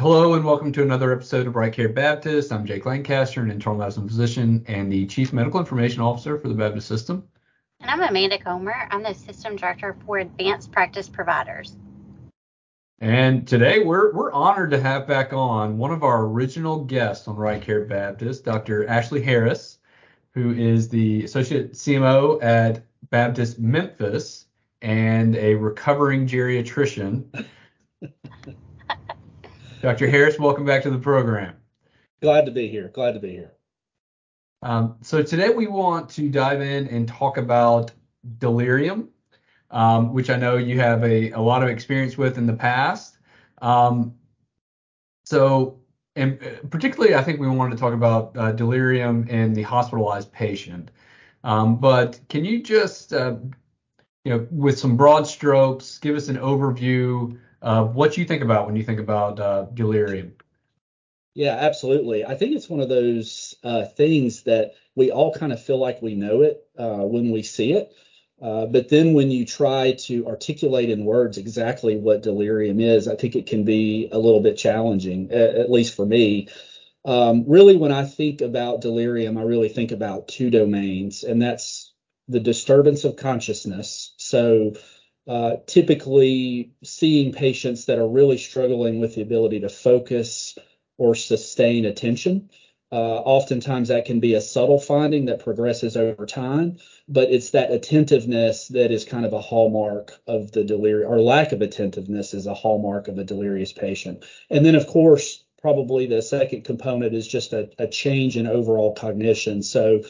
Hello and welcome to another episode of Right Care Baptist. I'm Jake Lancaster, an internal medicine physician and the Chief Medical Information Officer for the Baptist System. And I'm Amanda Comer. I'm the System Director for Advanced Practice Providers. And today we're we're honored to have back on one of our original guests on Right Care Baptist, Dr. Ashley Harris, who is the Associate CMO at Baptist Memphis and a recovering geriatrician. Dr. Harris, welcome back to the program. Glad to be here. Glad to be here. Um, so today we want to dive in and talk about delirium, um, which I know you have a, a lot of experience with in the past. Um, so, and uh, particularly, I think we wanted to talk about uh, delirium in the hospitalized patient. Um, but can you just, uh, you know, with some broad strokes, give us an overview uh, what do you think about when you think about uh, delirium? Yeah, absolutely. I think it's one of those uh, things that we all kind of feel like we know it uh, when we see it. Uh, but then when you try to articulate in words exactly what delirium is, I think it can be a little bit challenging, at, at least for me. Um, really, when I think about delirium, I really think about two domains, and that's the disturbance of consciousness. So, uh, typically seeing patients that are really struggling with the ability to focus or sustain attention. Uh, oftentimes that can be a subtle finding that progresses over time, but it's that attentiveness that is kind of a hallmark of the delirium, or lack of attentiveness is a hallmark of a delirious patient. And then, of course, probably the second component is just a, a change in overall cognition. So,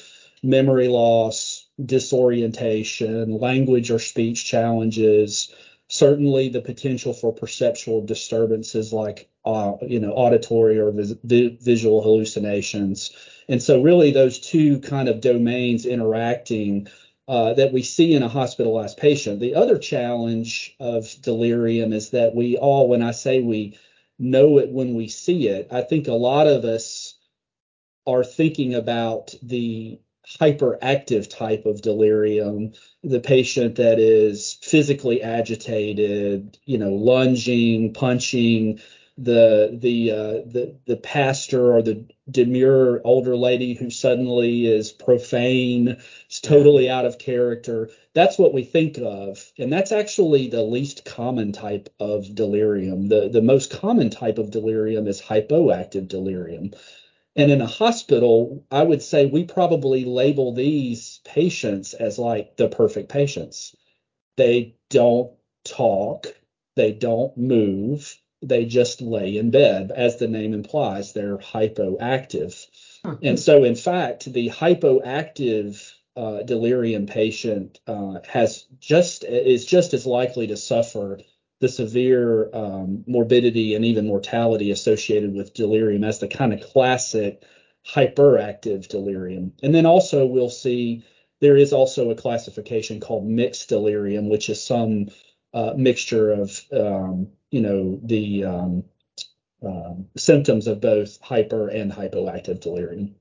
memory loss, disorientation, language or speech challenges, certainly the potential for perceptual disturbances like uh, you know auditory or vis- visual hallucinations. And so really those two kind of domains interacting uh, that we see in a hospitalized patient. The other challenge of delirium is that we all, when I say we know it when we see it, I think a lot of us are thinking about the hyperactive type of delirium, the patient that is physically agitated, you know, lunging, punching, the the uh, the the pastor or the demure older lady who suddenly is profane, is totally out of character. That's what we think of, and that's actually the least common type of delirium. The the most common type of delirium is hypoactive delirium. And in a hospital, I would say we probably label these patients as like the perfect patients. They don't talk, they don't move, they just lay in bed. As the name implies, they're hypoactive. And so, in fact, the hypoactive uh, delirium patient uh, has just is just as likely to suffer the severe um, morbidity and even mortality associated with delirium as the kind of classic hyperactive delirium. And then also we'll see there is also a classification called mixed delirium, which is some uh, mixture of um, you know the um, uh, symptoms of both hyper and hypoactive delirium.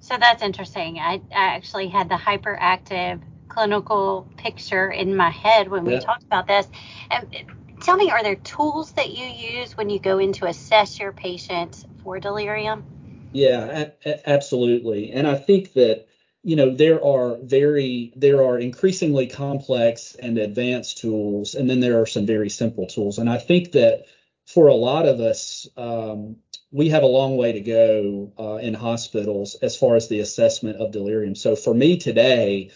So that's interesting. I, I actually had the hyperactive clinical picture in my head when we yeah. talked about this. And tell me, are there tools that you use when you go in to assess your patient for delirium? Yeah, a- absolutely. And I think that you know there are very there are increasingly complex and advanced tools, and then there are some very simple tools. And I think that for a lot of us, um, we have a long way to go uh, in hospitals as far as the assessment of delirium. So for me today,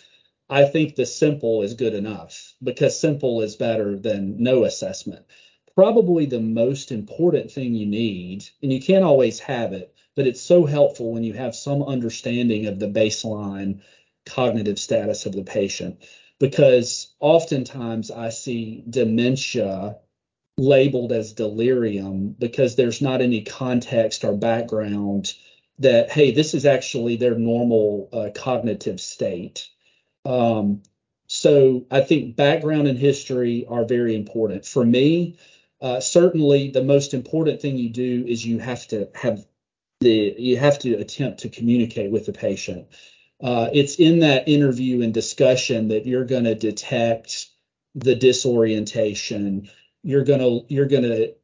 I think the simple is good enough because simple is better than no assessment. Probably the most important thing you need, and you can't always have it, but it's so helpful when you have some understanding of the baseline cognitive status of the patient. Because oftentimes I see dementia labeled as delirium because there's not any context or background that, hey, this is actually their normal uh, cognitive state. Um, so I think background and history are very important. For me, uh, certainly the most important thing you do is you have to have the you have to attempt to communicate with the patient. Uh, it's in that interview and discussion that you're going to detect the disorientation. You're going to you're going to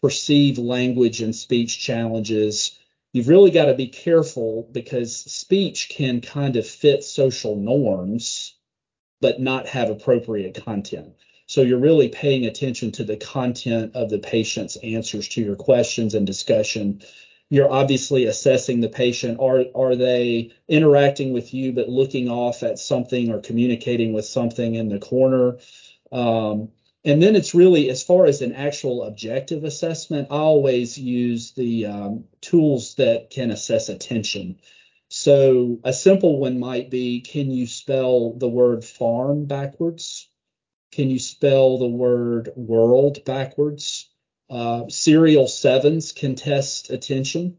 perceive language and speech challenges, you've really got to be careful because speech can kind of fit social norms, but not have appropriate content. So you're really paying attention to the content of the patient's answers to your questions and discussion. You're obviously assessing the patient. Are are they interacting with you but looking off at something or communicating with something in the corner? Um, and then it's really as far as an actual objective assessment, I always use the um, tools that can assess attention. So a simple one might be, can you spell the word farm backwards? Can you spell the word world backwards? Uh, serial sevens can test attention.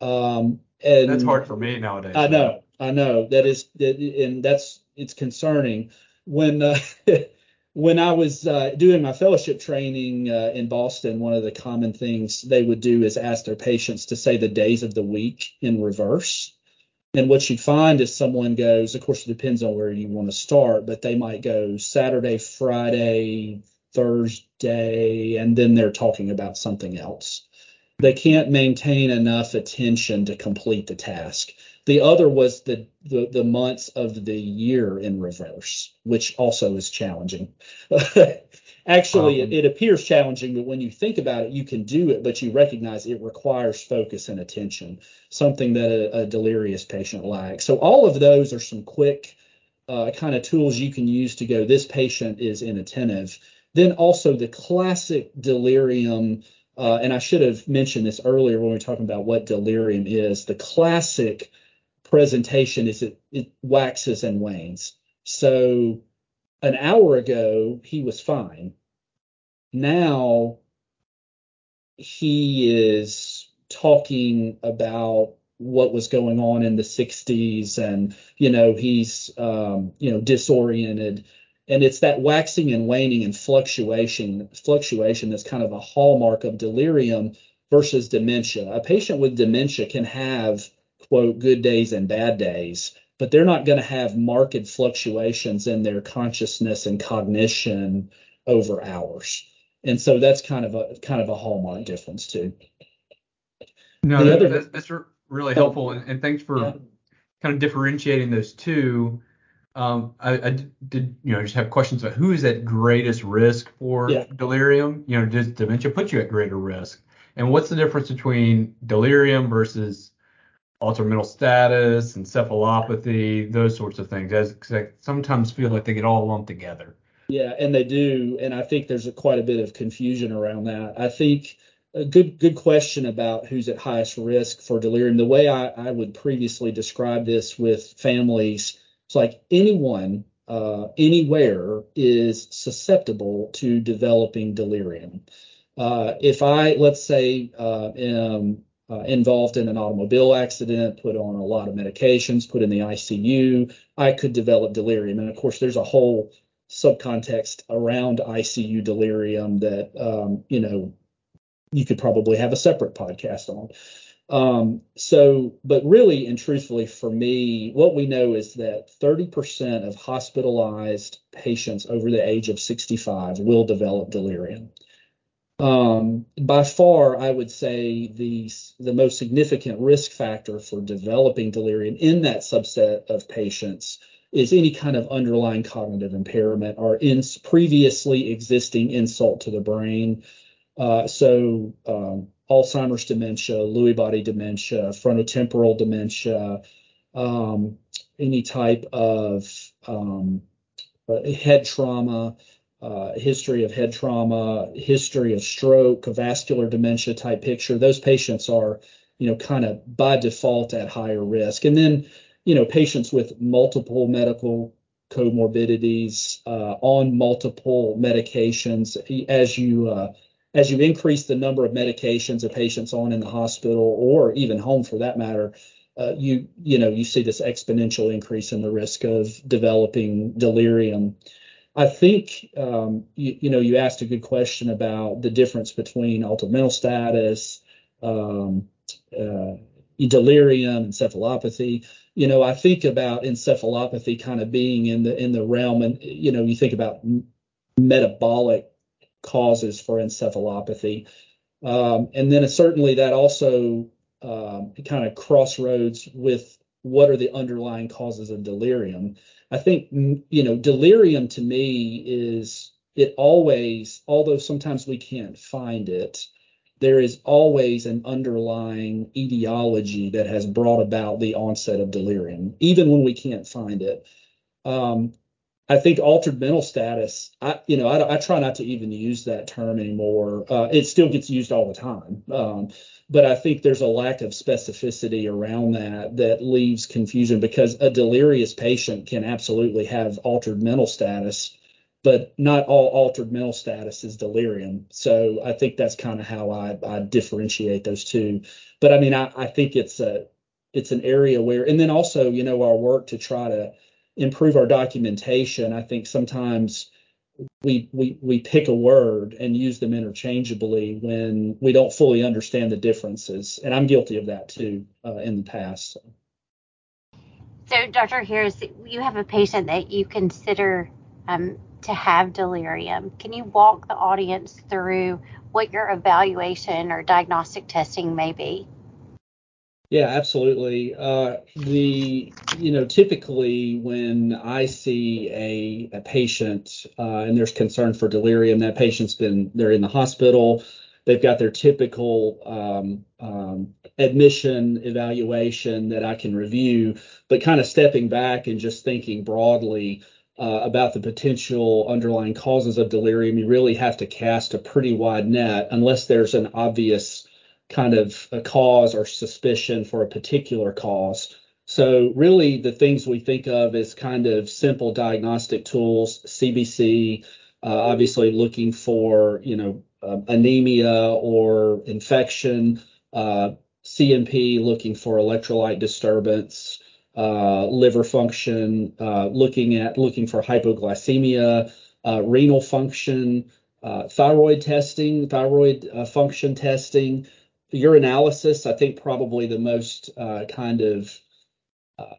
Um, and that's hard for me nowadays. I know, I know that is, that, and that's it's concerning when uh, when I was uh, doing my fellowship training uh, in Boston. One of the common things they would do is ask their patients to say the days of the week in reverse. And what you'd find is someone goes, of course, it depends on where you want to start, but they might go Saturday, Friday, Thursday, and then they're talking about something else. They can't maintain enough attention to complete the task. The other was the, the, the months of the year in reverse, which also is challenging. Actually, um, it, it, appears challenging, but when you think about it, you can do it, but you recognize it requires focus and attention, something that a, a delirious patient lacks. So all of those are some quick uh, kind of tools you can use to go, this patient is inattentive. Then also the classic delirium, uh, and I should have mentioned this earlier when we were talking about what delirium is. The classic presentation is it, it waxes and wanes. So an hour ago he was fine. Now he is talking about what was going on in the 60s and you know he's um, you know disoriented and it's that waxing and waning and fluctuation fluctuation that's kind of a hallmark of delirium versus dementia a patient with dementia can have quote good days and bad days but they're not going to have marked fluctuations in their consciousness and cognition over hours. And so that's kind of a kind of a hallmark difference too. No, that, other, that's, that's really helpful, and, and thanks for yeah. kind of differentiating those two. Um, I, I, did, you know, just have questions about who is at greatest risk for yeah. delirium. You know, does dementia put you at greater risk? And what's the difference between delirium versus altered mental status, encephalopathy, those sorts of things. As I sometimes feel like they get all lumped together. Yeah, and they do, and I think there's a, quite a bit of confusion around that. I think a good good question about who's at highest risk for delirium. The way I, I would previously describe this with families, it's like anyone uh, anywhere is susceptible to developing delirium. Uh, if I, let's say, uh, am uh, involved in an automobile accident, put on a lot of medications, put in the ICU, I could develop delirium. And of course, there's a whole subcontext around ICU delirium that, um, you know, you could probably have a separate podcast on. Um, so, but really and truthfully, for me, what we know is that 30% of hospitalized patients over the age of 65 will develop delirium. Um, by far, I would say the the most significant risk factor for developing delirium in that subset of patients is any kind of underlying cognitive impairment or in previously existing insult to the brain. Uh, so um, Alzheimer's dementia, Lewy body dementia, frontotemporal dementia, um, any type of um, uh, head trauma, uh, history of head trauma, history of stroke, vascular dementia type picture, those patients are, you know, kind of by default at higher risk. And then, you know, patients with multiple medical comorbidities uh, on multiple medications, as you uh, as you increase the number of medications a patient's on in the hospital or even home for that matter, uh, you you know you see this exponential increase in the risk of developing delirium. I think um, you, you, know you asked a good question about the difference between altered mental status, um, uh, delirium, encephalopathy. You know, I think about encephalopathy kind of being in the in the realm, and you know, you think about m- metabolic causes for encephalopathy. Um, and then certainly that also um, kind of crossroads with what are the underlying causes of delirium. I think, you know, delirium to me is it always, although sometimes we can't find it, there is always an underlying etiology that has brought about the onset of delirium, even when we can't find it. Um, I think altered mental status. I, you know, I, I, try not to even use that term anymore. Uh, it still gets used all the time, um, but I think there's a lack of specificity around that that leaves confusion because a delirious patient can absolutely have altered mental status, but not all altered mental status is delirium. So I think that's kind of how I, I, differentiate those two. But I mean, I, I think it's a it's an area where, and then also, you know, our work to try to improve our documentation, I think sometimes we we we pick a word and use them interchangeably when we don't fully understand the differences, and I'm guilty of that too uh, in the past. So. so. Dr. Harris, you have a patient that you consider um, to have delirium. Can you walk the audience through what your evaluation or diagnostic testing may be? Yeah, absolutely. Uh, the you know typically when I see a a patient uh, and there's concern for delirium, that patient's been they're in the hospital, they've got their typical um, um, admission evaluation that I can review, but kind of stepping back and just thinking broadly uh, about the potential underlying causes of delirium, you really have to cast a pretty wide net unless there's an obvious kind of a cause or suspicion for a particular cause. So really the things we think of as kind of simple diagnostic tools, CBC, uh, obviously looking for, you know, uh, anemia or infection, uh, CMP looking for electrolyte disturbance, uh, liver function, uh, looking at looking for hypoglycemia, uh, renal function, thyroid testing, thyroid function testing, urinalysis, I think probably the most uh, kind of uh,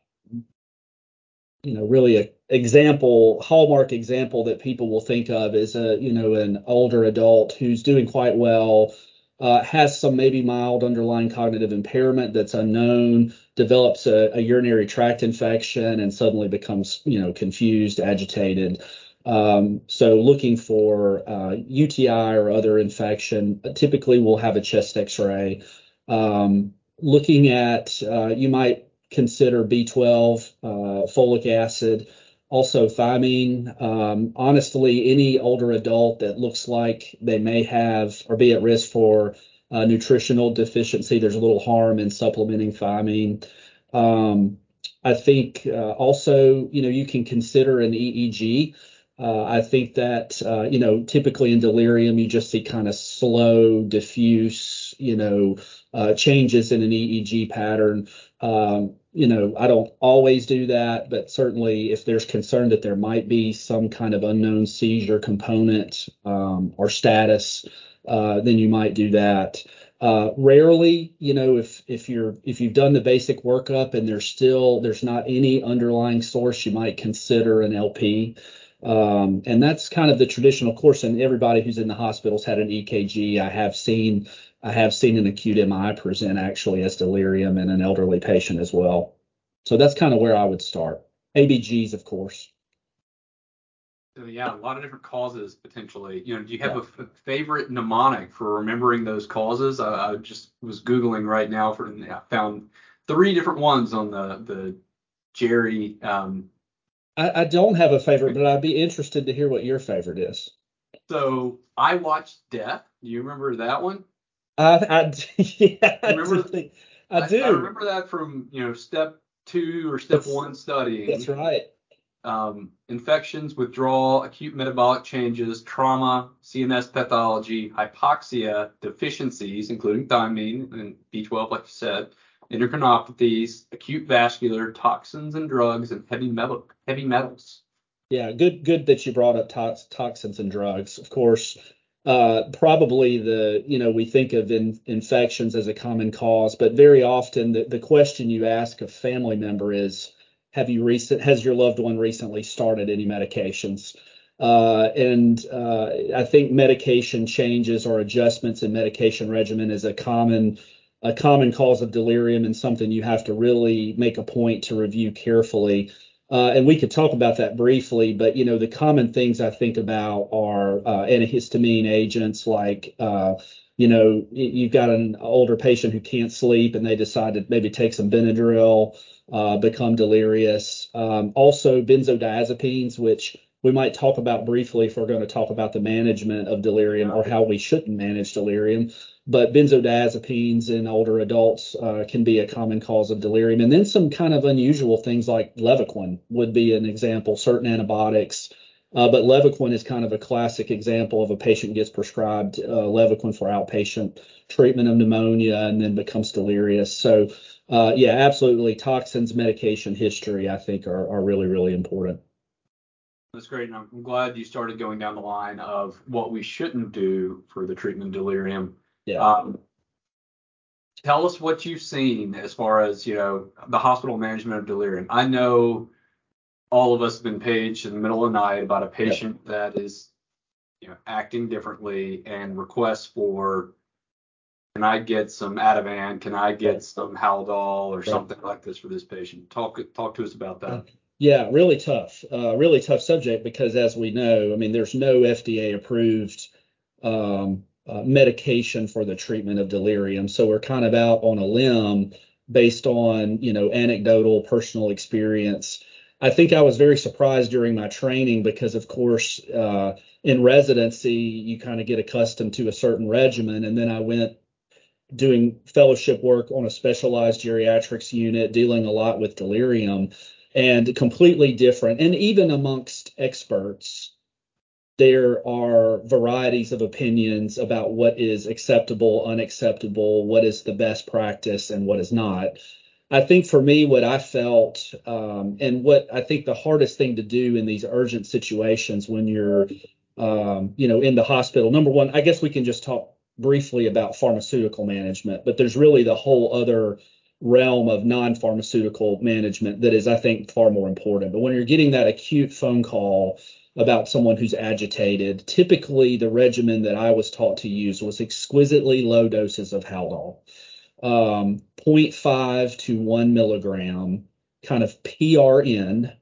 you know really a example hallmark example that people will think of is a you know an older adult who's doing quite well uh, has some maybe mild underlying cognitive impairment that's unknown develops a, a urinary tract infection and suddenly becomes you know confused agitated um, so looking for uh, UTI or other infection, typically we'll have a chest X-ray. Um, looking at, uh, you might consider B12, uh, folic acid, also thiamine. Um, honestly, any older adult that looks like they may have or be at risk for uh, nutritional deficiency, there's a little harm in supplementing thiamine. Um, I think uh, also, you know, you can consider an EEG. Uh, I think that, uh, you know, typically in delirium, you just see kind of slow, diffuse, you know, uh, changes in an EEG pattern. Um, you know, I don't always do that, but certainly if there's concern that there might be some kind of unknown seizure component um, or status, uh, then you might do that. Uh, rarely, you know, if if you're if you've done the basic workup and there's still there's not any underlying source, you might consider an LP. Um, and that's kind of the traditional course. And everybody who's in the hospitals had an EKG. I have seen I have seen an acute MI present actually as delirium in an elderly patient as well. So that's kind of where I would start. ABGs, of course. So yeah, a lot of different causes potentially. You know, do you have yeah. a f- favorite mnemonic for remembering those causes? I, I just was googling right now for I found three different ones on the the Jerry um, I, I don't have a favorite, but I'd be interested to hear what your favorite is. So I watched Death. Do you remember that one? I, I yeah, I remember, do. I, I, do. I remember that from you know step two or step that's, one studying. That's right. Um, infections, withdrawal, acute metabolic changes, trauma, CNS pathology, hypoxia, deficiencies, including thiamine and B12, like you said, endocrinopathies, acute vascular, toxins and drugs, and heavy metal heavy metals. Yeah, good good that you brought up tox, toxins and drugs. Of course, uh, probably the you know we think of in, infections as a common cause, but very often the, the question you ask a family member is, have you recent has your loved one recently started any medications? Uh, And uh, I think medication changes or adjustments in medication regimen is a common cause of delirium and something you have to really make a point to review carefully. Uh, and we could talk about that briefly, but you know the common things I think about are uh, antihistamine agents like uh, you've got an older patient who can't sleep and they decide to maybe take some Benadryl, uh, become delirious. Um, also, benzodiazepines, which we might talk about briefly if we're going to talk about the management of delirium or how we shouldn't manage delirium. But benzodiazepines in older adults uh, can be a common cause of delirium. And then some kind of unusual things like Levaquin would be an example, certain antibiotics. Uh, but Levaquin is kind of a classic example of a patient gets prescribed uh, Levaquin for outpatient treatment of pneumonia and then becomes delirious. So yeah, absolutely. Toxins, medication history, I think, are really, really important. That's great. And I'm glad you started going down the line of what we shouldn't do for the treatment of delirium. Um, tell us what you've seen as far as you know the hospital management of delirium. I know all of us have been paged in the middle of the night about a patient that is you know acting differently and requests for, "Can I get some Ativan? Can I get some Haldol or something like this for this patient?" Talk talk to us about that. Yeah, really tough. Uh, really tough subject because, as we know, I mean, there's no FDA-approved um, uh, medication for the treatment of delirium. So we're kind of out on a limb based on you know, anecdotal personal experience. I think I was very surprised during my training because, of course, uh, in residency, you kind of get accustomed to a certain regimen. And then I went doing fellowship work on a specialized geriatrics unit, dealing a lot with delirium, and completely different. And even amongst experts, there are varieties of opinions about what is acceptable, unacceptable, what is the best practice, and what is not. I think for me, what I felt and what I think the hardest thing to do in these urgent situations when you're um, you know, in the hospital, number one, I guess we can just talk briefly about pharmaceutical management, but there's really the whole other realm of non-pharmaceutical management that is, I think, far more important. But when you're getting that acute phone call about someone who's agitated, typically the regimen that I was taught to use was exquisitely low doses of Haldol, um, 0.5 to 1 milligram, kind of PRN.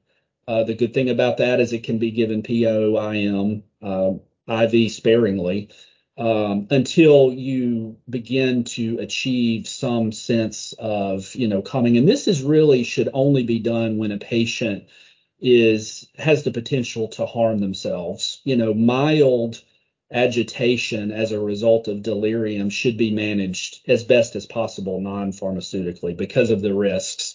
Uh, the good thing about that is it can be given PO, IM, uh, IV sparingly Um, until you begin to achieve some sense of you know, calming. And this is really should only be done when a patient is has the potential to harm themselves. You know, mild agitation as a result of delirium should be managed as best as possible non-pharmaceutically because of the risks.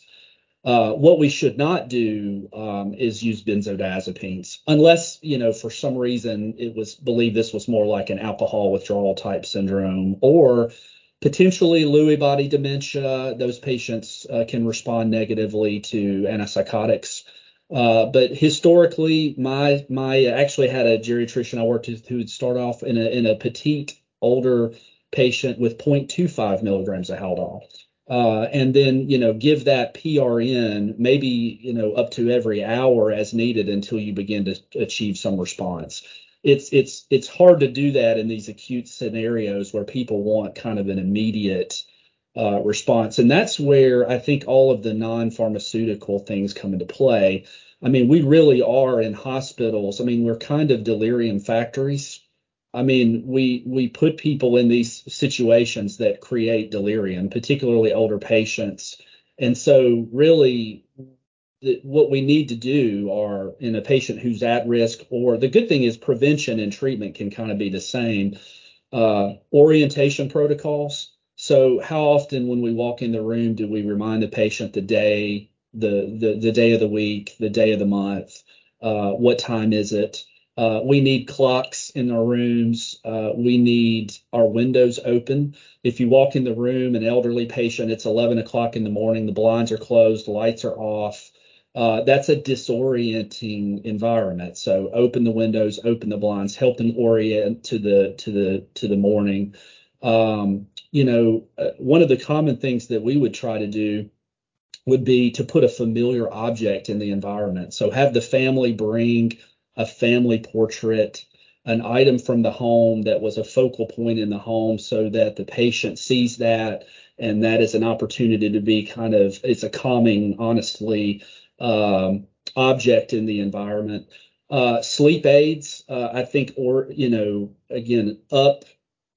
Uh, what we should not do um, is use benzodiazepines unless you know for some reason it was believed this was more like an alcohol withdrawal type syndrome or potentially Lewy body dementia. Those patients uh, can respond negatively to antipsychotics. Uh, but historically, my my actually had a geriatrician I worked with who would start off in a petite older patient with 0.25 milligrams of Haldol Uh, and then you know give that PRN maybe you know up to every hour as needed until you begin to achieve some response. It's it's it's hard to do that in these acute scenarios where people want kind of an immediate uh, response. And that's where I think all of the non-pharmaceutical things come into play. I mean, we really are in hospitals. I mean, we're kind of delirium factories. I mean, we we put people in these situations that create delirium, particularly older patients. And so really, what we need to do are in a patient who's at risk, or the good thing is prevention and treatment can kind of be the same, uh, orientation protocols. So how often when we walk in the room do we remind the patient the day, the the the day of the week, the day of the month, uh, what time is it? Uh, we need clocks in our rooms. Uh, we need our windows open. If you walk in the room, an elderly patient, it's 11 o'clock in the morning, the blinds are closed, lights are off. Uh, that's a disorienting environment. So open the windows, open the blinds, help them orient to the to the to the morning. Um, you know, one of the common things that we would try to do would be to put a familiar object in the environment. So have the family bring a family portrait, an item from the home that was a focal point in the home so that the patient sees that and that is an opportunity to be kind of it's a calming honestly um, object in the environment. Uh, sleep aids uh, i think or you know again up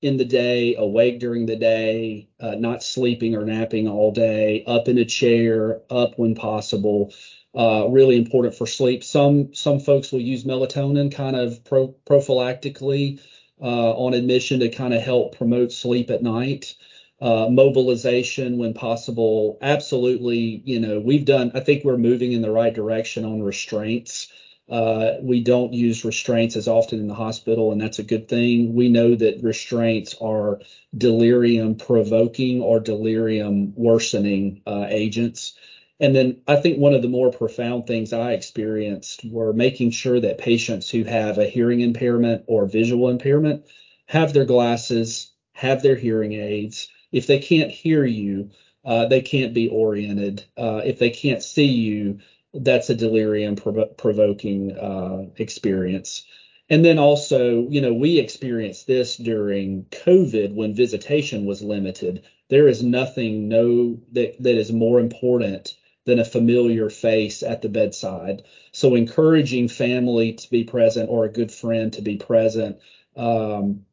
in the day awake during the day uh, not sleeping or napping all day up in a chair up when possible uh, really important for sleep. Some some folks will use melatonin kind of pro, prophylactically uh, on admission to kind of help promote sleep at night. Uh, mobilization when possible. Absolutely, you know, we've done. I think we're moving in the right direction on restraints. Uh, we don't use restraints as often in the hospital, and that's a good thing. We know that restraints are delirium provoking or delirium worsening uh, agents. And then I think one of the more profound things I experienced were making sure that patients who have a hearing impairment or visual impairment have their glasses, have their hearing aids. If they can't hear you, uh, they can't be oriented. Uh, if they can't see you, that's a delirium prov- provoking uh, experience. And then also, you know, we experienced this during COVID when visitation was limited. There is nothing no that, that is more important than a familiar face at the bedside. So encouraging family to be present or a good friend to be present, um,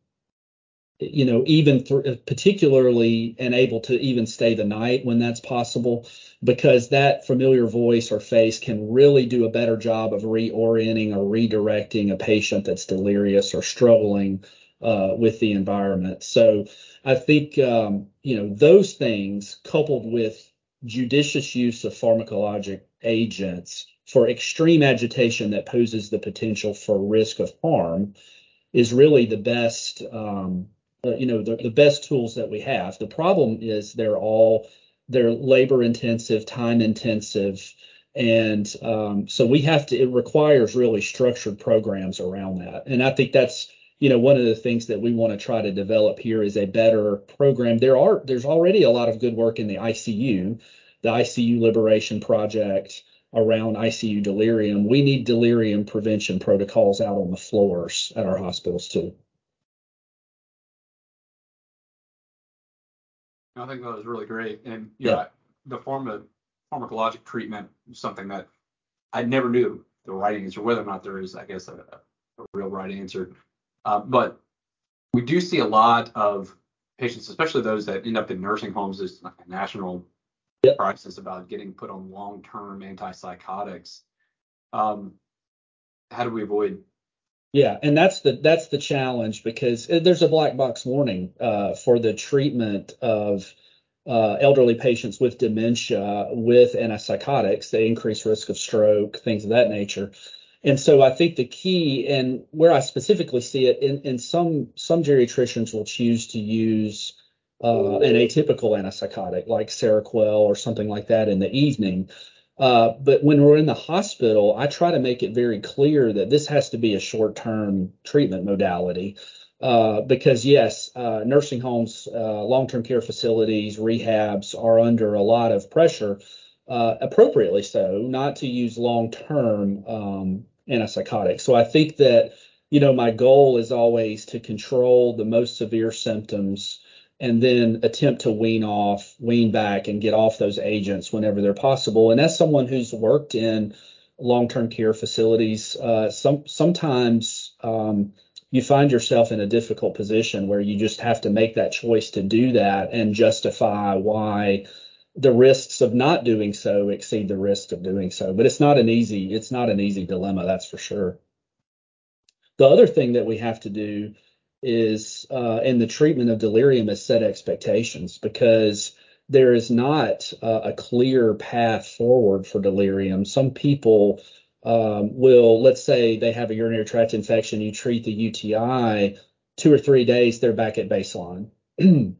you know, even th- particularly and able to even stay the night when that's possible, because that familiar voice or face can really do a better job of reorienting or redirecting a patient that's delirious or struggling uh, with the environment. So I think, um, you know, those things coupled with judicious use of pharmacologic agents for extreme agitation that poses the potential for risk of harm is really the best um, you know the, the best tools that we have the problem is they're all they're labor intensive time intensive and um, so we have to it requires really structured programs around that and i think that's you know, one of the things that we want to try to develop here is a better program. There are there's already a lot of good work in the ICU, the ICU Liberation Project around ICU delirium. We need delirium prevention protocols out on the floors at our hospitals too. I think that was really great. And yeah, know, the form of pharmacologic treatment is something that I never knew the right answer, whether or not there is, I guess, a, a real right answer. Uh, but we do see a lot of patients, especially those that end up in nursing homes. There's like a national yep. crisis about getting put on long-term antipsychotics. Um, how do we avoid? Yeah, and that's the that's the challenge because there's a black box warning uh, for the treatment of uh, elderly patients with dementia with antipsychotics. They increase risk of stroke, things of that nature. And so I think the key and where I specifically see it in, in some some geriatricians will choose to use uh, an atypical antipsychotic like Seroquel or something like that in the evening. Uh, but when we're in the hospital, I try to make it very clear that this has to be a short-term treatment modality. Uh, because yes, uh, nursing homes, uh, long-term care facilities, rehabs are under a lot of pressure, uh, appropriately so, not to use long-term um, antipsychotics. So I think that, you know, my goal is always to control the most severe symptoms and then attempt to wean off, wean back, and get off those agents whenever they're possible. And as someone who's worked in long-term care facilities, uh, some sometimes um, you find yourself in a difficult position where you just have to make that choice to do that and justify why the risks of not doing so exceed the risk of doing so. But it's not an easy it's not an easy dilemma, that's for sure. The other thing that we have to do is uh, in the treatment of delirium is set expectations because there is not uh, a clear path forward for delirium. Some people um, will, let's say they have a urinary tract infection, you treat the UTI, two or three days, they're back at baseline.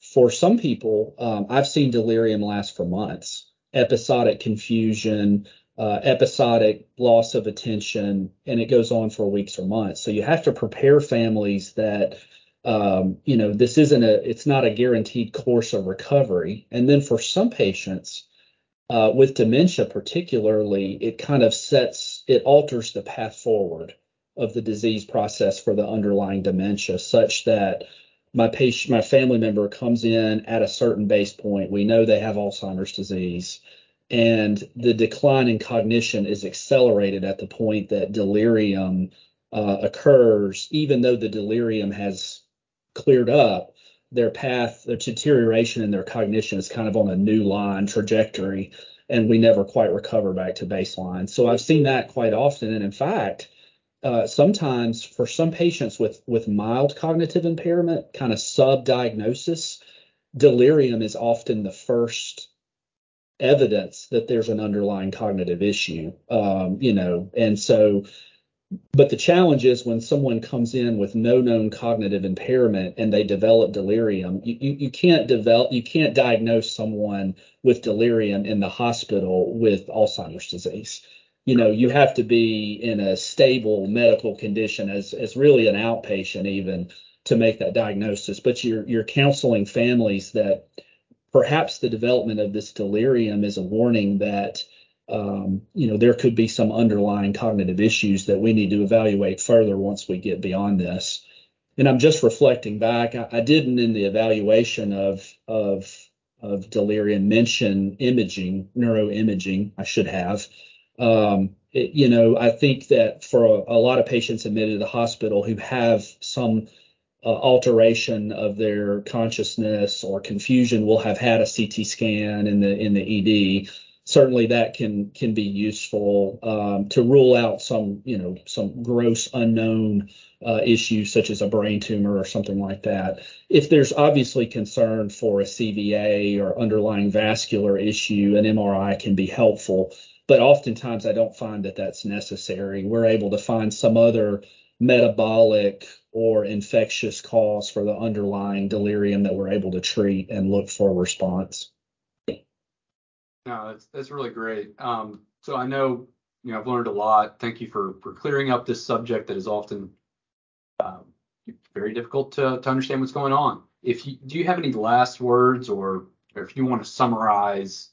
for some people, um, I've seen delirium last for months, episodic confusion, uh, episodic loss of attention, and it goes on for weeks or months. So you have to prepare families that, um, you know, this isn't a, it's not a guaranteed course of recovery. And then for some patients, Uh, with dementia, particularly, it kind of sets, it alters the path forward of the disease process for the underlying dementia, such that my patient, my family member comes in at a certain base point. We know they have Alzheimer's disease, and the decline in cognition is accelerated at the point that delirium uh, occurs, even though the delirium has cleared up. Their path, their deterioration in their cognition is kind of on a new line trajectory, and we never quite recover back to baseline. So I've seen that quite often, and in fact, uh, sometimes for some patients with with mild cognitive impairment, kind of sub-diagnosis, delirium is often the first evidence that there's an underlying cognitive issue. Um, you know, and so but the challenge is when someone comes in with no known cognitive impairment and they develop delirium, you, you, you, can't develop, you can't diagnose someone with delirium in the hospital with Alzheimer's disease. You know, you have to be in a stable medical condition as, as really an outpatient even to make that diagnosis. But you're, you're counseling families that perhaps the development of this delirium is a warning that um, you know, there could be some underlying cognitive issues that we need to evaluate further once we get beyond this. And I'm just reflecting back. I, I didn't in the evaluation of of of delirium mention imaging, neuroimaging. I should have. Um, it, you know, I think that for a, a, lot of patients admitted to the hospital who have some uh, alteration of their consciousness or confusion will have had a CT scan in the in the ED certainly that can can be useful um, to rule out some you know some gross unknown uh, issues such as a brain tumor or something like that. If there's obviously concern for a CVA or underlying vascular issue, an MRI can be helpful. But oftentimes I don't find that that's necessary. We're able to find some other metabolic or infectious cause for the underlying delirium that we're able to treat and look for a response. No, that's that's really great. Um, so I know you know I've learned a lot. Thank you for for clearing up this subject that is often um, very difficult to to understand what's going on. If you do you have any last words or, or if you want to summarize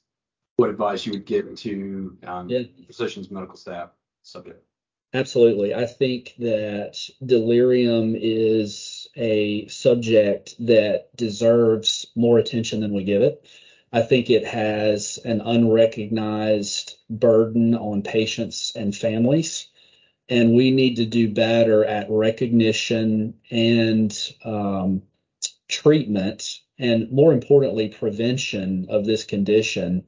what advice you would give to um, yeah. physicians, medical staff subject? Absolutely. I think that delirium is a subject that deserves more attention than we give it. I think it has an unrecognized burden on patients and families. And we need to do better at recognition and um, treatment, and more importantly, prevention of this condition.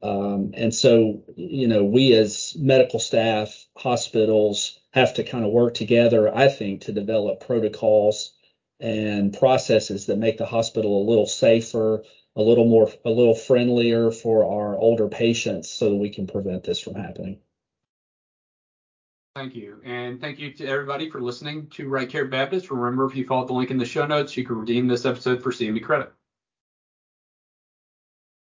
Um, and so, you know, we as medical staff, hospitals have to kind of work together, I think, to develop protocols and processes that make the hospital a little safer, a little more a little friendlier for our older patients so that we can prevent this from happening. Thank you. And thank you to everybody for listening to Right Care Baptist. Remember, if you follow the link in the show notes, you can redeem this episode for CME credit.